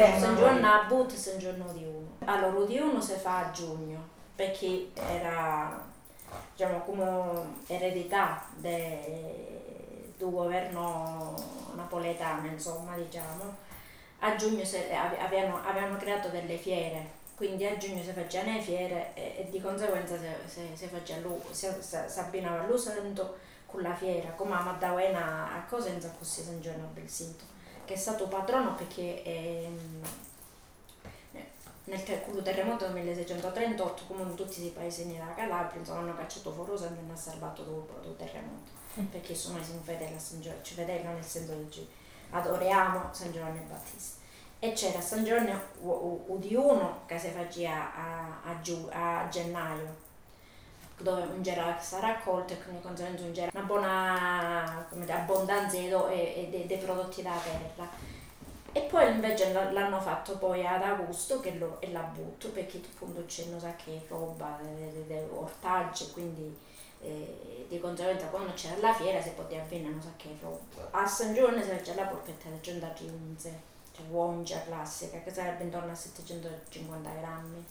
San Giorno a But, San Giorno di uno. Allora, di uno si fa a giugno, perché era, diciamo, come eredità del governo napoletano, insomma, diciamo. A giugno si, avevano, avevano creato delle fiere quindi a giugno si facevano le fiere e, e, di conseguenza si, abbinava lo santo con la fiera, come a Maddalena a Cosenza così San Giorno del Sinto, che è stato patrono perché ehm, nel terremoto del 1638, come in tutti i paesi della Calabria, insomma, hanno cacciato Forosa e hanno salvato dopo il terremoto, mm. perché sono fedeli a San Giovanni, ci fedeli nel senso che adoriamo San Giovanni Battista. E c'era San Giorgio UD1 che si faceva a, a, giu, a gennaio dove non c'era questa raccolta e quindi conseguenza c'era una buona dire, abbondanza dei prodotti da terra e poi invece l'hanno fatto poi ad agosto che lo, e la butto perché appunto c'è non sa che roba, ortaggi quindi eh, di conseguenza quando c'era la fiera si poteva vendere non sa che roba. A San Giorgio si faceva la polpetta giunta riunze cioè Wongia classica che sarebbe intorno a 750 grammi